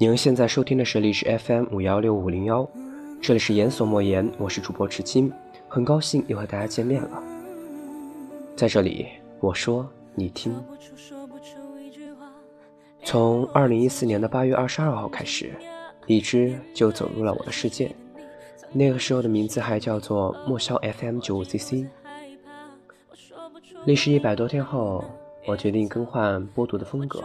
您现在收听的是历史 FM 五幺六五零幺，这里是言所莫言，我是主播池青，很高兴又和大家见面了。在这里，我说你听。从二零一四年的八月二十二号开始，荔枝就走入了我的世界。那个时候的名字还叫做莫萧 FM 九五 CC。历时一百多天后，我决定更换播读的风格。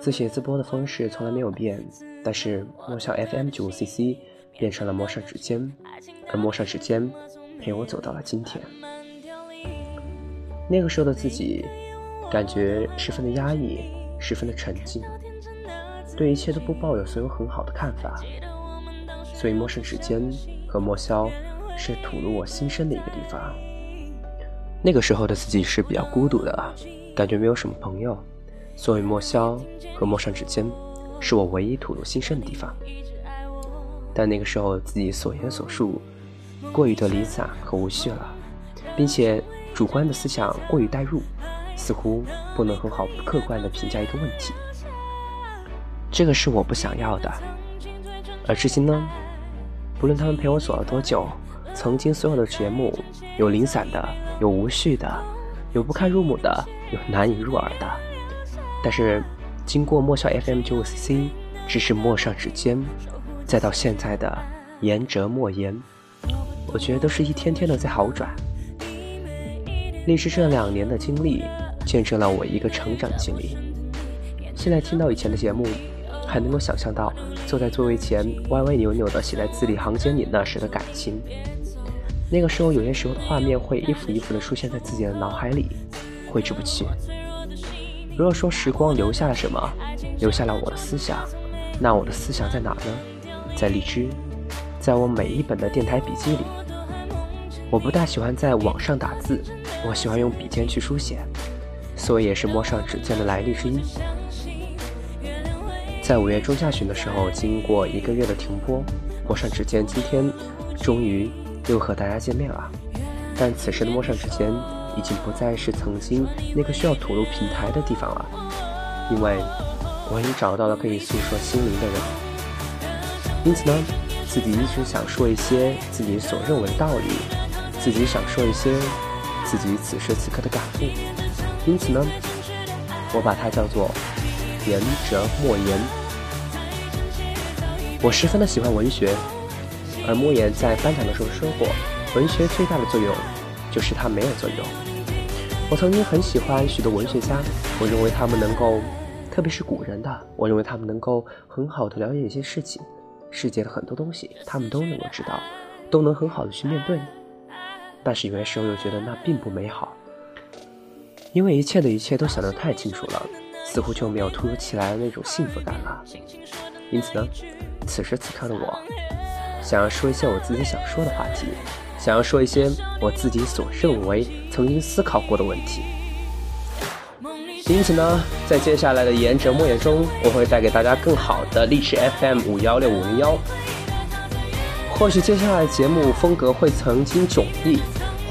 自写自播的方式从来没有变，但是莫笑 FM 九五 CC 变成了陌上指尖，而陌上指尖陪我走到了今天。那个时候的自己，感觉十分的压抑，十分的沉静，对一切都不抱有所有很好的看法。所以陌上指尖和莫萧是吐露我心声的一个地方。那个时候的自己是比较孤独的，感觉没有什么朋友。所以莫萧和陌上指尖，是我唯一吐露心声的地方。但那个时候自己所言所述，过于的离散和无序了，并且主观的思想过于代入，似乎不能很好客观的评价一个问题。这个是我不想要的。而至今呢，不论他们陪我走了多久，曾经所有的节目，有零散的，有无序的，有不堪入目的，有难以入耳的。但是，经过莫笑 FM 九五 CC，只是陌上指尖，再到现在的言哲莫言，我觉得都是一天天的在好转。历时这两年的经历，见证了我一个成长经历。现在听到以前的节目，还能够想象到坐在座位前歪歪扭扭的写在字里行间里那时的感情。那个时候，有些时候的画面会一幅一幅的出现在自己的脑海里，挥之不去。如果说时光留下了什么，留下了我的思想，那我的思想在哪呢？在荔枝，在我每一本的电台笔记里。我不大喜欢在网上打字，我喜欢用笔尖去书写，所以也是摸上指尖的来历之一。在五月中下旬的时候，经过一个月的停播，摸上指尖今天终于又和大家见面了。但此时的摸上指尖。已经不再是曾经那个需要吐露平台的地方了，因为我已经找到了可以诉说心灵的人。因此呢，自己一直想说一些自己所认为的道理，自己想说一些自己此时此刻的感悟。因此呢，我把它叫做言者莫言。我十分的喜欢文学，而莫言在颁奖的时候说过，文学最大的作用。就是它没有作用。我曾经很喜欢许多文学家，我认为他们能够，特别是古人的，我认为他们能够很好的了解一些事情，世界的很多东西，他们都能够知道，都能很好的去面对。但是有些时候又觉得那并不美好，因为一切的一切都想得太清楚了，似乎就没有突如其来的那种幸福感了。因此呢，此时此刻的我，想要说一些我自己想说的话题。想要说一些我自己所认为曾经思考过的问题，因此呢，在接下来的言者莫言中，我会带给大家更好的历史 FM 五幺六五零幺。或许接下来的节目风格会曾经迥异，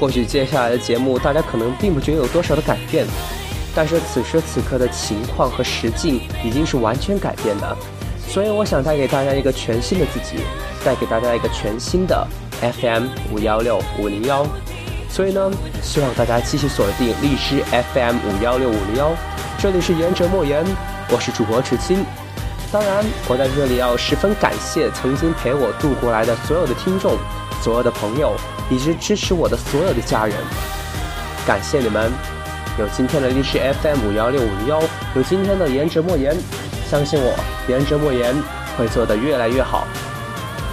或许接下来的节目大家可能并不觉得有多少的改变，但是此时此刻的情况和时境已经是完全改变的，所以我想带给大家一个全新的自己，带给大家一个全新的。FM 五幺六五零幺，所以呢，希望大家继续锁定荔枝 FM 五幺六五零幺，这里是言者莫言，我是主播池青。当然，我在这里要十分感谢曾经陪我度过来的所有的听众、所有的朋友，以及支持我的所有的家人，感谢你们！有今天的荔枝 FM 五幺六五零幺，有今天的言者莫言，相信我，言者莫言会做得越来越好。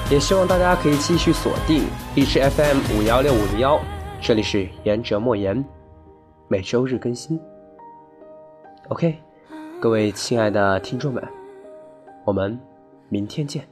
也希望大家可以继续锁定荔枝 FM 五幺六五零幺，这里是言者莫言，每周日更新。OK，各位亲爱的听众们，我们明天见。